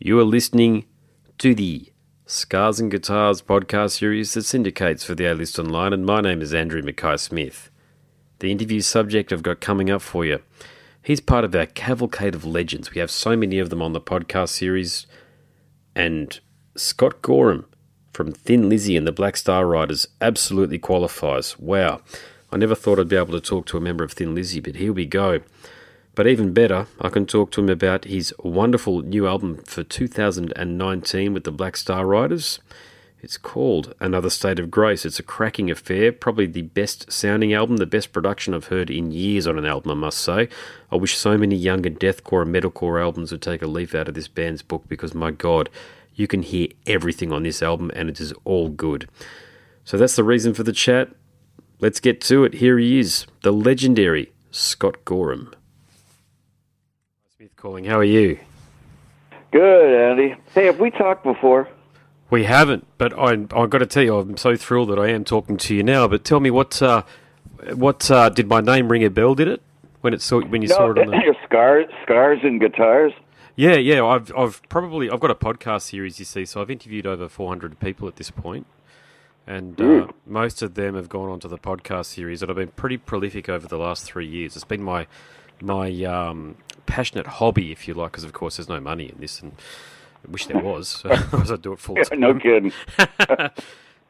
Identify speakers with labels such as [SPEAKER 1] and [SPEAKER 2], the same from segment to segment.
[SPEAKER 1] You are listening to the Scars and Guitars podcast series that syndicates for the A List Online, and my name is Andrew Mackay Smith. The interview subject I've got coming up for you. He's part of our cavalcade of legends. We have so many of them on the podcast series. And Scott Gorham from Thin Lizzy and the Black Star Riders absolutely qualifies. Wow. I never thought I'd be able to talk to a member of Thin Lizzy, but here we go. But even better, I can talk to him about his wonderful new album for 2019 with the Black Star Riders. It's called Another State of Grace. It's a cracking affair, probably the best sounding album, the best production I've heard in years on an album, I must say. I wish so many younger deathcore and metalcore albums would take a leaf out of this band's book because, my god, you can hear everything on this album and it is all good. So that's the reason for the chat. Let's get to it. Here he is, the legendary Scott Gorham calling. How are you?
[SPEAKER 2] Good, Andy. Hey, have we talked before?
[SPEAKER 1] We haven't, but I, I've got to tell you, I'm so thrilled that I am talking to you now. But tell me, what, uh, what uh, did my name ring a bell? Did it when it saw when you
[SPEAKER 2] no,
[SPEAKER 1] saw it on
[SPEAKER 2] the scars, scars and guitars?
[SPEAKER 1] Yeah, yeah. I've, I've probably, I've got a podcast series. You see, so I've interviewed over 400 people at this point, and uh, most of them have gone onto the podcast series. And I've been pretty prolific over the last three years. It's been my my um, passionate hobby, if you like, because of course there's no money in this, and I wish there was. Otherwise, I'd do it full time.
[SPEAKER 2] no kidding.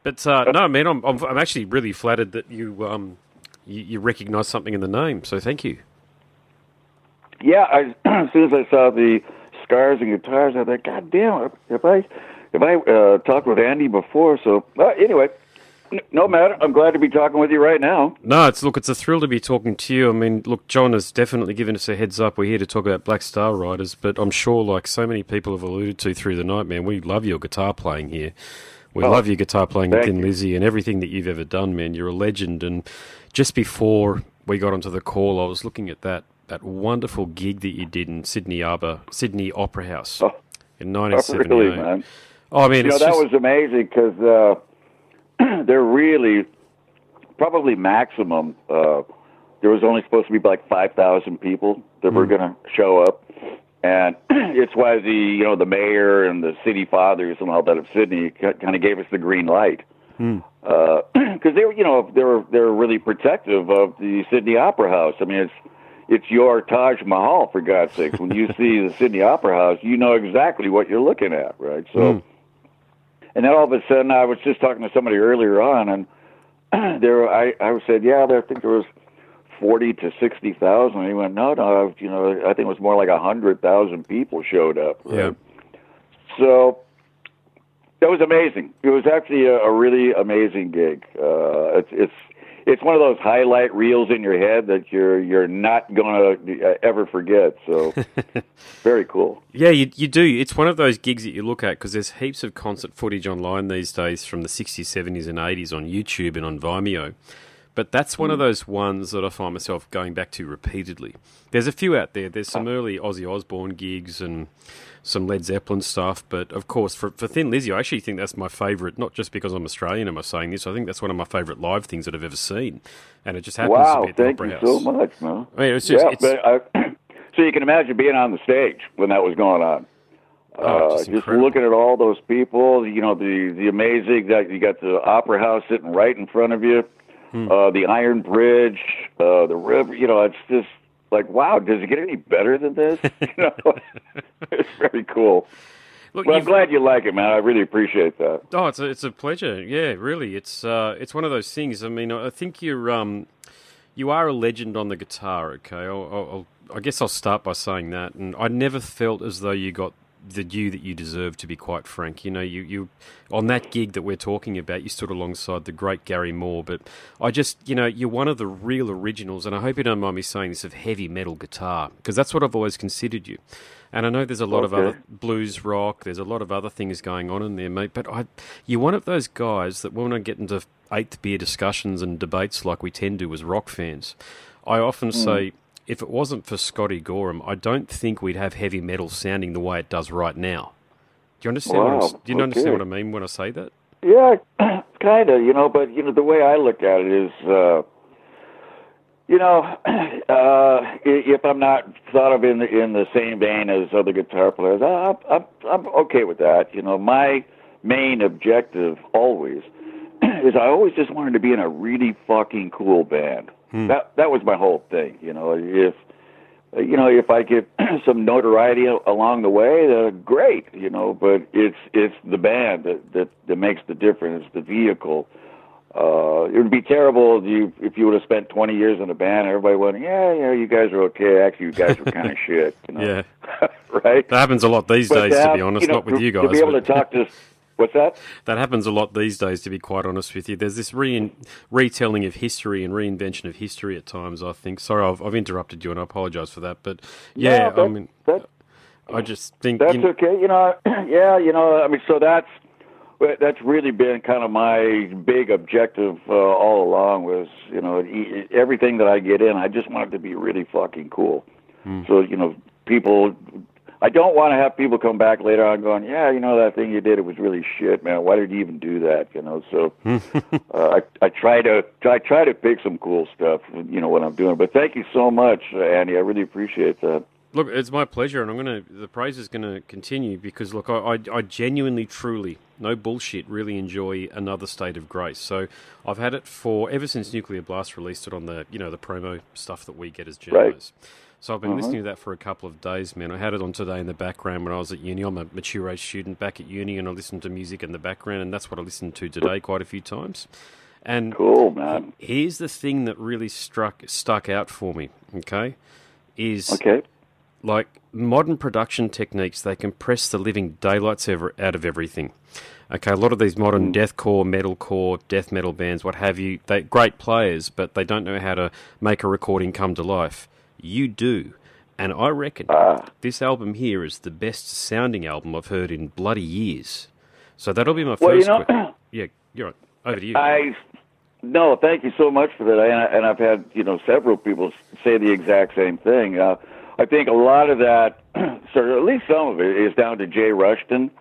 [SPEAKER 1] but uh, no, man, I'm, I'm, I'm actually really flattered that you um you, you recognise something in the name. So thank you.
[SPEAKER 2] Yeah, I, as soon as I saw the scars and guitars, I thought, God damn, it! if I if I uh, talked with Andy before, so uh, anyway, no matter. I'm glad to be talking with you right now.
[SPEAKER 1] No, it's look, it's a thrill to be talking to you. I mean, look, John has definitely given us a heads up. We're here to talk about Black Star Riders, but I'm sure, like so many people have alluded to through the night, man, we love your guitar playing here. We oh, love your guitar playing with Thin Lizzy and everything that you've ever done, man. You're a legend. And just before we got onto the call, I was looking at that that wonderful gig that you did in Sydney Harbour, Sydney Opera House oh, in 1978. Oh, really, man?
[SPEAKER 2] Oh, I mean, you know, that just... was amazing because. Uh, they're really probably maximum. Uh, there was only supposed to be like five thousand people that mm. were hmm. going to show up, and it's why the you know the mayor and the city fathers and all that of Sydney kind of gave us the green light because mm. uh, they were you know they were they were really protective of the Sydney Opera House. I mean it's it's your Taj Mahal for God's sakes. When you see the Sydney Opera House, you know exactly what you're looking at, right? So. Mm and then all of a sudden, I was just talking to somebody earlier on, and there I I said, yeah, there, I think there was forty to sixty thousand. He went, no, no, you know, I think it was more like a hundred thousand people showed up.
[SPEAKER 1] Right? Yeah.
[SPEAKER 2] So that was amazing. It was actually a, a really amazing gig. Uh, it's it's it's one of those highlight reels in your head that you're you're not going to uh, ever forget. So very cool.
[SPEAKER 1] Yeah, you you do. It's one of those gigs that you look at because there's heaps of concert footage online these days from the 60s, 70s, and 80s on YouTube and on Vimeo. But that's one mm. of those ones that I find myself going back to repeatedly. There's a few out there. There's some early Ozzy Osbourne gigs and some Led Zeppelin stuff. But of course, for, for Thin Lizzy, I actually think that's my favourite, not just because I'm Australian am I saying this, I think that's one of my favourite live things that I've ever seen. And it just happens
[SPEAKER 2] wow,
[SPEAKER 1] to be at the
[SPEAKER 2] thank
[SPEAKER 1] Opera
[SPEAKER 2] you
[SPEAKER 1] House.
[SPEAKER 2] so much, man.
[SPEAKER 1] I mean, it's just,
[SPEAKER 2] yeah,
[SPEAKER 1] it's,
[SPEAKER 2] but I, so you can imagine being on the stage when that was going on.
[SPEAKER 1] Oh,
[SPEAKER 2] just, uh, just looking at all those people, you know, the the amazing that you got the opera house sitting right in front of you, hmm. uh, the Iron Bridge, uh, the river. You know, it's just like, wow, does it get any better than this? you know, it's very cool. Look, well, I'm glad you like it, man. I really appreciate that.
[SPEAKER 1] Oh, it's a, it's a pleasure. Yeah, really. It's uh, it's one of those things. I mean, I think you're um, you are a legend on the guitar. Okay, I'll, I'll, I guess I'll start by saying that. And I never felt as though you got the due that you deserve, to be quite frank. You know, you, you on that gig that we're talking about, you stood alongside the great Gary Moore. But I just, you know, you're one of the real originals, and I hope you don't mind me saying this of heavy metal guitar because that's what I've always considered you. And I know there's a lot okay. of other blues rock, there's a lot of other things going on in there, mate. But I, you're one of those guys that when I get into eighth beer discussions and debates like we tend to as rock fans, I often mm. say if it wasn't for Scotty Gorham, I don't think we'd have heavy metal sounding the way it does right now. Do you understand?
[SPEAKER 2] Wow.
[SPEAKER 1] What I'm, do you okay. understand what I mean when I say that?
[SPEAKER 2] Yeah, kind of. You know, but you know the way I look at it is, uh, You know, uh, if I'm not thought of in the in the same vein as other guitar players, I, I'm I'm okay with that. You know, my main objective always is I always just wanted to be in a really fucking cool band. Hmm. That that was my whole thing. You know, if you know if I get some notoriety along the way, uh, great. You know, but it's it's the band that that, that makes the difference. The vehicle uh, it would be terrible if you if you would have spent 20 years in a band. Everybody went, yeah, yeah, you guys are okay. Actually, you guys were kind of shit. You know?
[SPEAKER 1] Yeah,
[SPEAKER 2] right.
[SPEAKER 1] That happens a lot these
[SPEAKER 2] but
[SPEAKER 1] days, to, to be honest. You know, not with you guys. To
[SPEAKER 2] be able to talk to. What's that?
[SPEAKER 1] That happens a lot these days, to be quite honest with you. There's this re- retelling of history and reinvention of history at times. I think. Sorry, I've, I've interrupted you, and I apologise for that. But yeah,
[SPEAKER 2] no,
[SPEAKER 1] I mean,
[SPEAKER 2] that,
[SPEAKER 1] I just think
[SPEAKER 2] that's
[SPEAKER 1] you know,
[SPEAKER 2] okay. You know, yeah, you know, I mean, so that's that's really been kind of my big objective uh, all along was you know everything that I get in I just want it to be really fucking cool. Mm. So you know people I don't want to have people come back later on going, yeah, you know that thing you did, it was really shit, man. Why did you even do that? You know, so uh, I I try to I try to pick some cool stuff, you know, what I'm doing. But thank you so much, Andy. I really appreciate that.
[SPEAKER 1] Look, it's my pleasure, and I'm gonna. The praise is gonna continue because look, I, I, I, genuinely, truly, no bullshit, really enjoy another state of grace. So I've had it for ever since Nuclear Blast released it on the you know the promo stuff that we get as journalists. Right. So I've been uh-huh. listening to that for a couple of days, man. I had it on today in the background when I was at uni. I'm a mature age student back at uni, and I listen to music in the background, and that's what I listened to today quite a few times. And
[SPEAKER 2] cool, man.
[SPEAKER 1] Here's the thing that really struck stuck out for me. Okay, is
[SPEAKER 2] okay
[SPEAKER 1] like modern production techniques, they compress the living daylights ever, out of everything. Okay, a lot of these modern mm. deathcore, metalcore, death metal bands, what have you, they great players, but they don't know how to make a recording come to life. You do. And I reckon uh, this album here is the best sounding album I've heard in bloody years. So that'll be my
[SPEAKER 2] well,
[SPEAKER 1] first.
[SPEAKER 2] You know,
[SPEAKER 1] yeah, you're right. Over to you.
[SPEAKER 2] I no, thank you so much for that. And, I, have had you know several people say the exact same thing. Uh, I think a lot of that, so at least some of it, is down to Jay Ruston.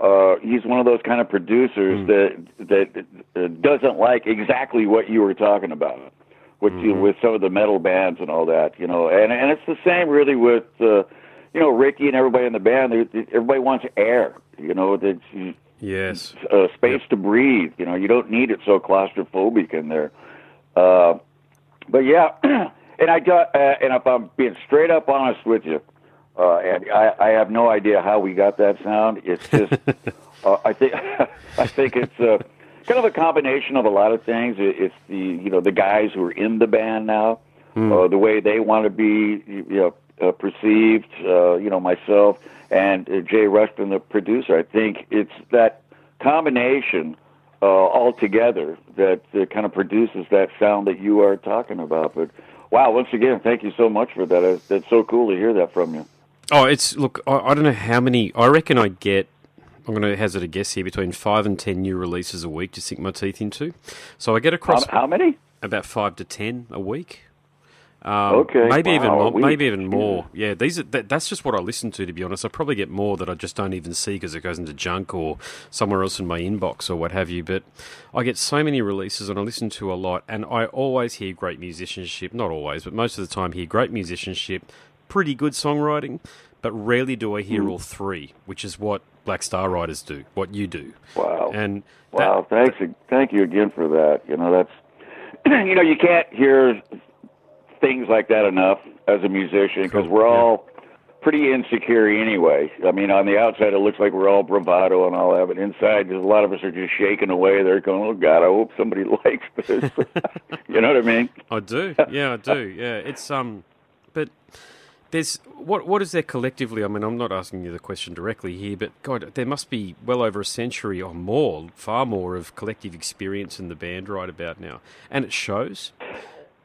[SPEAKER 2] Uh, he's one of those kind of producers mm. that that uh, doesn't like exactly what you were talking about with mm-hmm. you, with some of the metal bands and all that, you know. And and it's the same really with uh, you know Ricky and everybody in the band. They, everybody wants air, you know. That
[SPEAKER 1] yes,
[SPEAKER 2] uh, space yep. to breathe. You know, you don't need it so claustrophobic in there. Uh, but yeah. And I got, uh, and if I'm being straight up honest with you, uh, and I, I have no idea how we got that sound. It's just, uh, I think, I think it's uh, kind of a combination of a lot of things. It's the, you know, the guys who are in the band now, mm. uh, the way they want to be, you know, uh, perceived. Uh, you know, myself and uh, Jay Ruston, the producer. I think it's that combination uh, all together that uh, kind of produces that sound that you are talking about. But wow, once again, thank you so much for that. It's, it's so cool to hear that from you.
[SPEAKER 1] Oh, it's look. I, I don't know how many. I reckon I get. I'm going to hazard a guess here between five and ten new releases a week to sink my teeth into. So I get across
[SPEAKER 2] how, how many?
[SPEAKER 1] About five to ten a week.
[SPEAKER 2] Um, okay,
[SPEAKER 1] maybe
[SPEAKER 2] wow,
[SPEAKER 1] even more. Maybe even more. Yeah, yeah these are, that, that's just what I listen to. To be honest, I probably get more that I just don't even see because it goes into junk or somewhere else in my inbox or what have you. But I get so many releases and I listen to a lot, and I always hear great musicianship. Not always, but most of the time, hear great musicianship, pretty good songwriting. But rarely do I hear mm. all three, which is what Black Star Riders do, what you do.
[SPEAKER 2] Wow.
[SPEAKER 1] And
[SPEAKER 2] wow, thanks, thank you again for that. You know, that's you know, you can't hear things like that enough as a musician because we're all pretty insecure anyway. I mean, on the outside, it looks like we're all bravado and all that, but inside, there's a lot of us are just shaking away. They're going, "Oh God, I hope somebody likes this." you know what I mean?
[SPEAKER 1] I do. Yeah, I do. Yeah, it's um, but there's what what is there collectively? I mean, I'm not asking you the question directly here, but God, there must be well over a century or more, far more of collective experience in the band right about now, and it shows.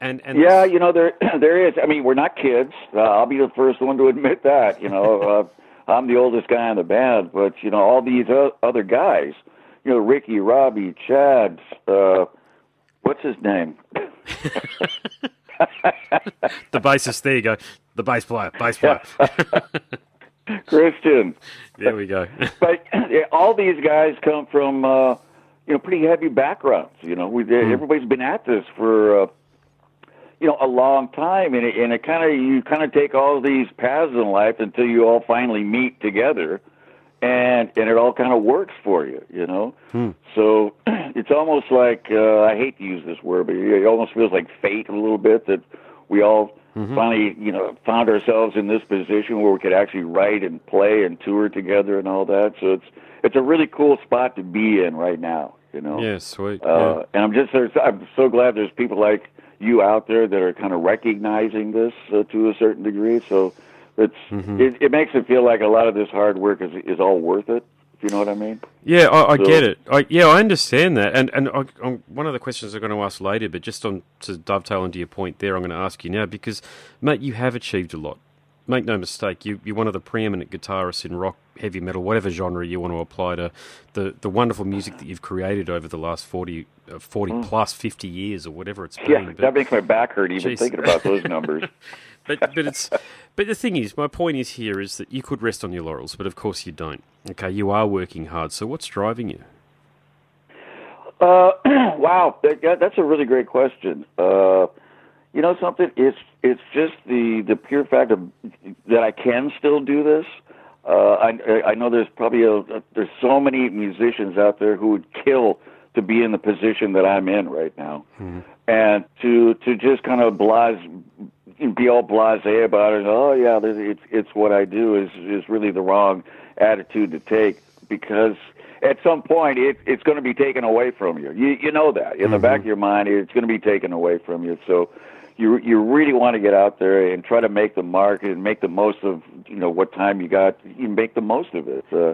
[SPEAKER 1] And, and
[SPEAKER 2] yeah, you know there there is. I mean, we're not kids. Uh, I'll be the first one to admit that. You know, uh, I'm the oldest guy in the band, but you know all these other guys. You know, Ricky, Robbie, Chad. Uh, what's his name?
[SPEAKER 1] the bassist. There you go. The bass player. Bass player.
[SPEAKER 2] Christian.
[SPEAKER 1] There we go.
[SPEAKER 2] but all these guys come from uh, you know pretty heavy backgrounds. You know, we mm. everybody's been at this for. Uh, you know a long time, and it, and it kind of you kind of take all these paths in life until you all finally meet together, and and it all kind of works for you, you know.
[SPEAKER 1] Hmm.
[SPEAKER 2] So it's almost like uh, I hate to use this word, but it almost feels like fate a little bit that we all
[SPEAKER 1] Mm-hmm.
[SPEAKER 2] finally, you know, found ourselves in this position where we could actually write and play and tour together and all that. So it's it's a really cool spot to be in right now, you know.
[SPEAKER 1] Yeah, sweet.
[SPEAKER 2] Uh,
[SPEAKER 1] yeah.
[SPEAKER 2] And I'm just there's, I'm so glad there's people like you out there that are kind of recognizing this uh, to a certain degree. So it's
[SPEAKER 1] Mm-hmm.
[SPEAKER 2] it, it makes it feel like a lot of this hard work is is all worth it. You know what I mean.
[SPEAKER 1] Yeah, I, I
[SPEAKER 2] So-
[SPEAKER 1] get it. I, yeah, I understand that. And and I, I, one of the questions I'm going to ask later, but just on to dovetail into your point there, I'm going to ask you now because, mate, you have achieved a lot. Make no mistake, you, you're one of the preeminent guitarists in rock, heavy metal, whatever genre you want to apply to the, the wonderful music that you've created over the last 40, uh, 40 plus 50 years or whatever it's been.
[SPEAKER 2] Yeah,
[SPEAKER 1] But-
[SPEAKER 2] that makes my back hurt even
[SPEAKER 1] Jeez.
[SPEAKER 2] thinking about those numbers.
[SPEAKER 1] but but it's but the thing is, my point is here is that you could rest on your laurels, but of course you don't. Okay, you are working hard. So what's driving you?
[SPEAKER 2] Uh, wow, that, that's a really great question. Uh, you know something? It's it's just the the pure fact of that I can still do this. Uh, I I know there's probably a, a there's so many musicians out there who would kill to be in the position that I'm in right now, and to to just kind of blase be all blasé about it. Oh yeah, it's it's what I do is is really the wrong attitude to take because at some point it it's going to be taken away from you. You you know that in the back of your mind it's going to be taken away from you. So you you really want to get out there and try to make the mark and make the most of you know what time you got. You make the most of it. Uh,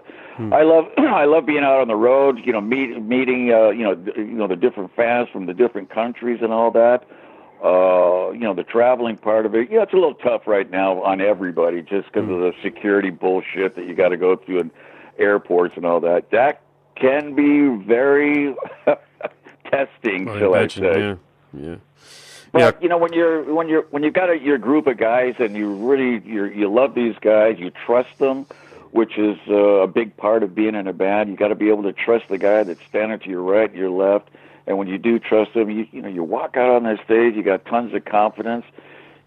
[SPEAKER 2] I love I love being out on the road. You know, meet, meeting uh, you know d- you know the different fans from the different countries and all that. Uh, you know, the traveling part of it. Yeah, it's a little tough right now on everybody just because of the security bullshit that you got to go through in airports and all that. That can be very testing,
[SPEAKER 1] I
[SPEAKER 2] shall I
[SPEAKER 1] imagine,
[SPEAKER 2] say.
[SPEAKER 1] yeah, yeah.
[SPEAKER 2] But
[SPEAKER 1] Yeah.
[SPEAKER 2] you know when you're when you're when you've got a, your group of guys and you really you you love these guys, you trust them, which is uh, a big part of being in a band. You got to be able to trust the guy that's standing to your right, your left, and when you do trust them, you you know you walk out on that stage, you got tons of confidence.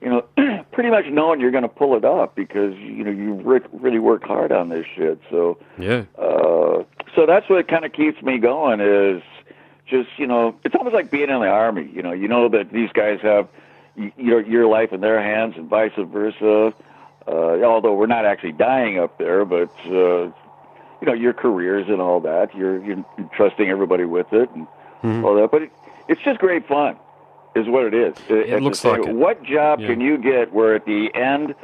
[SPEAKER 2] You know, pretty much knowing you're going to pull it up because you know you re- really worked hard on this shit. So
[SPEAKER 1] Yeah,
[SPEAKER 2] uh, so that's what kind of keeps me going is just you know it's almost like being in the army you know you know that these guys have your your life in their hands and vice versa uh, although we're not actually dying up there but uh, you know your careers and all that you're you're trusting everybody with it and all that but it, it's just great fun is what it is It, the
[SPEAKER 1] looks like it.
[SPEAKER 2] what job
[SPEAKER 1] Yeah.
[SPEAKER 2] can you get where at the end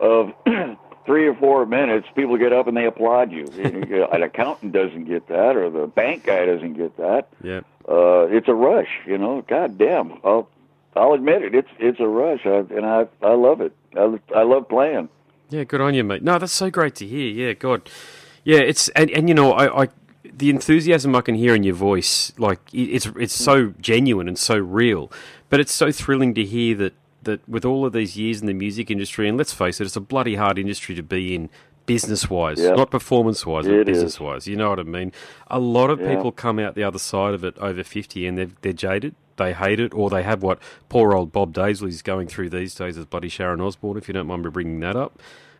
[SPEAKER 2] of three or four minutes, people get up and they applaud you. You An accountant doesn't get that, or the bank guy doesn't get that.
[SPEAKER 1] yeah.
[SPEAKER 2] Uh, it's a rush, you know. God damn, I'll I'll admit it. It's it's a rush, I, and I I love it. I I love playing.
[SPEAKER 1] Yeah, good on you, mate. No, that's so great to hear. Yeah, God. Yeah, it's and, and you know, I, I the enthusiasm I can hear in your voice, like it's it's so genuine and so real. But it's so thrilling to hear that that with all of these years in the music industry, and let's face it, it's a bloody hard industry to be in. Business wise, not performance wise, but business wise. You know what I mean? A lot of
[SPEAKER 2] Yeah.
[SPEAKER 1] people come out the other side of it over 50 and they're, they're jaded, they hate it, or they have what poor old Bob Daisley's going through these days as bloody Sharon Osbourne, if you don't mind me bringing that up,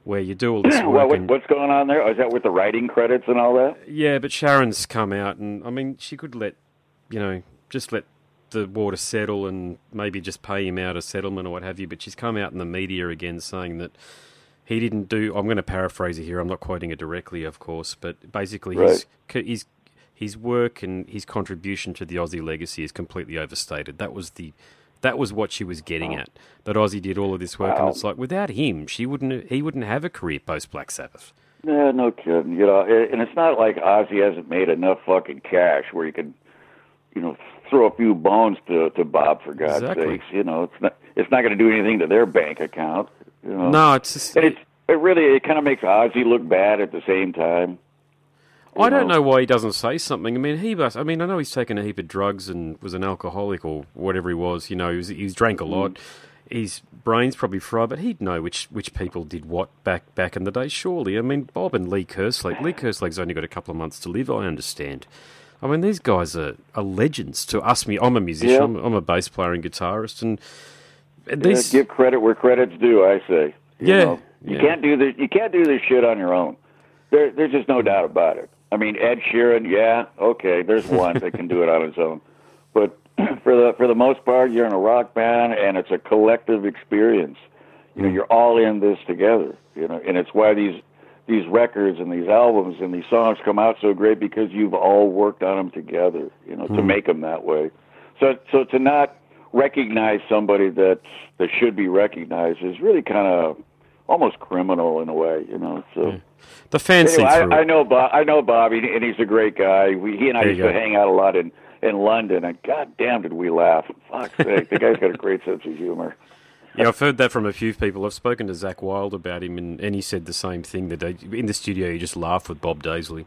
[SPEAKER 1] where you do all this work.
[SPEAKER 2] Well, what,
[SPEAKER 1] and-
[SPEAKER 2] what's going on there? Is that with the writing credits and all that?
[SPEAKER 1] yeah, but Sharon's come out, and I mean, she could let, you know, just let the water settle and maybe just pay him out a settlement or what have you. But she's come out in the media again saying that he didn't do. I'm going to paraphrase it here. I'm not quoting it directly, of course, but basically his his his work and his contribution to the Ozzy legacy is completely overstated. That was the that was what she was getting at. That Ozzy did all of this work, and it's like without him, she wouldn't. He wouldn't have a career post Black Sabbath.
[SPEAKER 2] Yeah, no kidding. You know, and it's not like Ozzy hasn't made enough fucking cash where you can, you know, throw a few bones to to Bob for God's
[SPEAKER 1] Exactly.
[SPEAKER 2] sakes. You know, it's not it's not going to do anything to their bank account. You know?
[SPEAKER 1] No, it's just.
[SPEAKER 2] and it's it really it kind of makes Ozzy look bad at the same time.
[SPEAKER 1] I don't
[SPEAKER 2] know.
[SPEAKER 1] why he doesn't say something. I mean, he must. I mean, I know he's taken a heap of drugs and was an alcoholic or whatever he was. You know, he was, he's drank a mm. lot. His brain's probably fried, but he'd know which which people did what back back in the day. Surely, I mean, Bob and Lee Kerslake. Lee Kerslake's only got a couple of months to live. I understand. I mean, these guys are, are legends to us. Me, I'm a musician.
[SPEAKER 2] Yeah.
[SPEAKER 1] I'm, I'm a bass player and guitarist, and These...
[SPEAKER 2] give credit where credit's due. I say. You
[SPEAKER 1] yeah.
[SPEAKER 2] Know? You
[SPEAKER 1] yeah.
[SPEAKER 2] can't do this. You can't do this shit on your own. There, there's just no doubt about it. I mean, Ed Sheeran, yeah, okay, there's one that can do it on his own, but for the for the most part, you're in a rock band, and it's a collective experience. You know, you're all in this together. You know, and it's why these these records and these albums and these songs come out so great because you've all worked on them together. You know, mm. to make them that way. So so to not recognize somebody that that should be recognized is really kind of almost criminal in a way, you know. So yeah.
[SPEAKER 1] The fancy.
[SPEAKER 2] Anyway, I, I, know Bob. I know Bobby, and he's a great guy. We, he and I used to hang out a lot in in London, and God damn, did we laugh! Fuck's sake, the guy's got a great sense of humor.
[SPEAKER 1] Yeah, I've heard that from a few people. I've spoken to Zakk Wylde about him, and, and he said the same thing that in the studio he just laughed with Bob Daisley.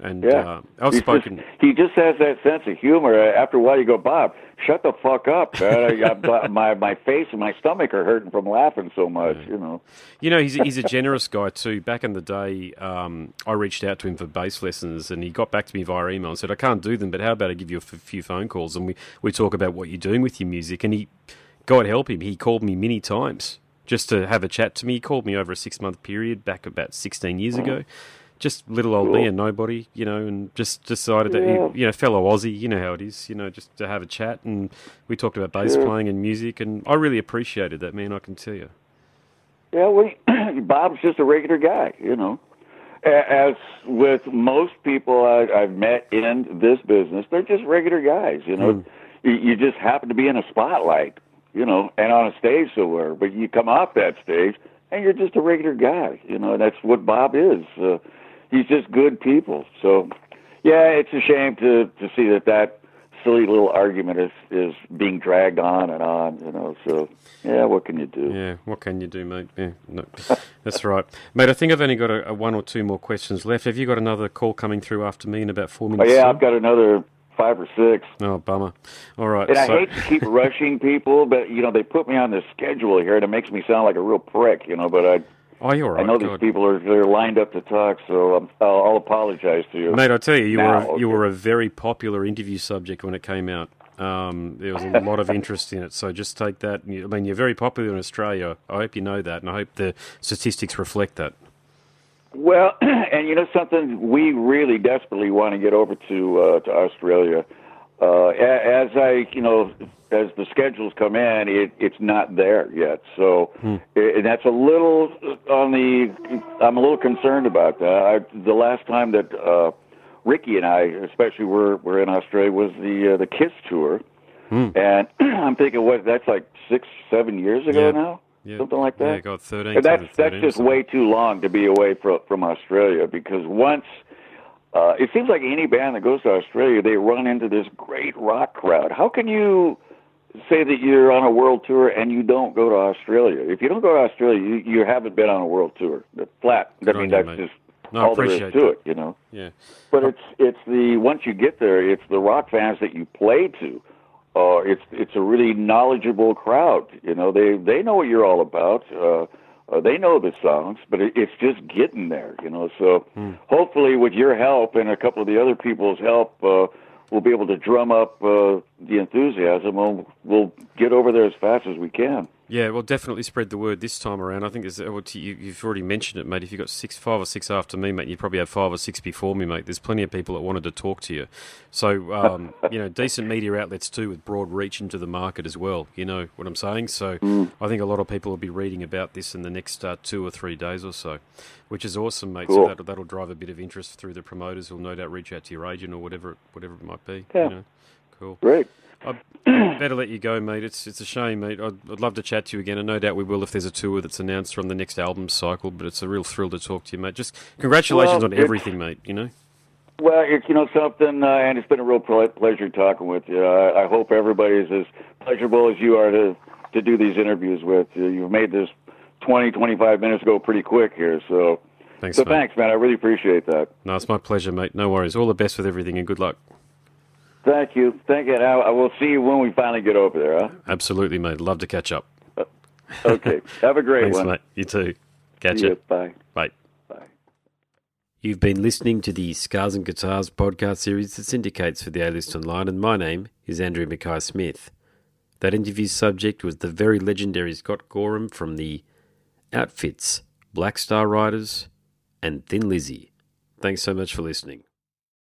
[SPEAKER 1] And yeah. uh, I've He's.
[SPEAKER 2] Just, he just has that sense of humor. After a while, you go, Bob, shut the fuck up. my my face and my stomach are hurting from laughing so much. Yeah. You know.
[SPEAKER 1] You know, he's he's a generous guy too. Back in the day, um, I reached out to him for bass lessons, and he got back to me via email and said, "I can't do them, but how about I give you a f- few phone calls and we we talk about what you're doing with your music." And he, God help him, he called me many times just to have a chat to me. He called me over a six month period back about 16 years ago just little old me and nobody, you know, and just decided yeah. that, he, you know, fellow Aussie, you know how it is, you know, just to have a chat. And we talked about bass yeah. playing and music, and I really appreciated that, man, I can tell you.
[SPEAKER 2] Yeah, we, Bob's just a regular guy, you know. As with most people I, I've met in this business, they're just regular guys, you know. Mm. You, you just happen to be in a spotlight, you know, and on a stage somewhere, but you come off that stage and you're just a regular guy, you know, and that's what Bob is. Uh, he's just good people. So, yeah, it's a shame to to see that that silly little argument is is being dragged on and on. You know, so yeah, what can you do?
[SPEAKER 1] Yeah, what can you do, mate? Yeah, no, that's right, mate. I think I've only got a, a, one or two more questions left. Have you got another call coming through after me in about four oh, minutes?
[SPEAKER 2] Oh, yeah, I've got another five or six.
[SPEAKER 1] Oh, bummer. All right.
[SPEAKER 2] And so... I hate to keep rushing people, but you know they put me on the schedule here, and it makes me sound like a real prick. You know, but I
[SPEAKER 1] Oh, you're right.
[SPEAKER 2] I know these people are they're lined up to talk, so um, I'll, I'll apologize to you,
[SPEAKER 1] mate. I tell you, you now, were a, okay. you were a very popular interview subject when it came out. Um, there was a lot of interest in it, so just take that. I mean, you're very popular in Australia. I hope you know that, and I hope the statistics reflect that.
[SPEAKER 2] Well, and you know something, we really desperately want to get over to uh, to Australia. Uh, as I, you know, as the schedules come in, it, it's not there yet. So, hmm. and that's a little on the. I'm a little concerned about that. I, the last time that uh, Ricky and I, especially, were were in Australia was the uh, the Kiss tour, hmm. and I'm thinking, what? That's like six, seven years ago
[SPEAKER 1] yeah.
[SPEAKER 2] now.
[SPEAKER 1] Yeah.
[SPEAKER 2] Something like that.
[SPEAKER 1] Yeah, got thirteen.
[SPEAKER 2] And that's that's just way too long to be away from from Australia because once uh, it seems like any band that goes to Australia, they run into this great rock crowd. How can you say that you're on a world tour and you don't go to Australia. If you don't go to Australia, you, you haven't been on a world tour. The flat.
[SPEAKER 1] Good
[SPEAKER 2] I mean, that's
[SPEAKER 1] mate.
[SPEAKER 2] just
[SPEAKER 1] no,
[SPEAKER 2] all there is to
[SPEAKER 1] that.
[SPEAKER 2] it. You know.
[SPEAKER 1] Yeah.
[SPEAKER 2] But it's it's the once you get there, it's the rock fans that you play to. Uh, it's it's a really knowledgeable crowd. You know, they they know what you're all about. Uh, uh, they know the songs, but it, it's just getting there. You know, so hmm. hopefully with your help and a couple of the other people's help. Uh, we'll be able to drum up uh, the enthusiasm. We'll, we'll get over there as fast as we can.
[SPEAKER 1] Yeah, well, definitely spread the word this time around. I think you, have already mentioned it, mate. If you've got six, five or six after me, mate, you probably have five or six before me, mate. There's plenty of people that wanted to talk to you. So, um, you know, decent media outlets too with broad reach into the market as well. You know what I'm saying? So,
[SPEAKER 2] mm.
[SPEAKER 1] I think a lot of people will be reading about this in the next uh, two or three days or so, which is awesome, mate.
[SPEAKER 2] Cool.
[SPEAKER 1] So that, that'll drive a bit of interest through the promoters who'll no doubt reach out to your agent or whatever, whatever it might be.
[SPEAKER 2] Yeah.
[SPEAKER 1] You know? Cool.
[SPEAKER 2] Great.
[SPEAKER 1] I better let you go, mate. It's it's a shame, mate. I'd, I'd, love to chat to you again, and no doubt we will if there's a tour that's announced from the next album cycle. But it's a real thrill to talk to you, mate. Just congratulations
[SPEAKER 2] well,
[SPEAKER 1] on everything, mate. You know.
[SPEAKER 2] Well, it's you know something, uh, and it's been a real pleasure talking with you. I, I hope everybody's as pleasurable as you are to to do these interviews with. You've made this 20, 25 minutes go pretty quick here, so.
[SPEAKER 1] Thanks,
[SPEAKER 2] so
[SPEAKER 1] mate.
[SPEAKER 2] thanks, man. I really appreciate that.
[SPEAKER 1] No, it's my pleasure, mate. No worries. All the best with everything, and good luck.
[SPEAKER 2] Thank you. Thank you. I, I will see you when we finally get over there, huh?
[SPEAKER 1] Absolutely, mate. Love to catch up.
[SPEAKER 2] Uh, okay. Have a great
[SPEAKER 1] Thanks,
[SPEAKER 2] one.
[SPEAKER 1] mate. You too. Catch
[SPEAKER 2] you.
[SPEAKER 1] you.
[SPEAKER 2] Bye.
[SPEAKER 1] Bye.
[SPEAKER 2] Bye.
[SPEAKER 1] You've been listening to the Scars and Guitars podcast series that syndicates for the A List Online, and my name is Andrew Mackay Smith. That interview's subject was the very legendary Scott Gorham from the Outfits, Black Star Riders, and Thin Lizzy. Thanks so much for listening.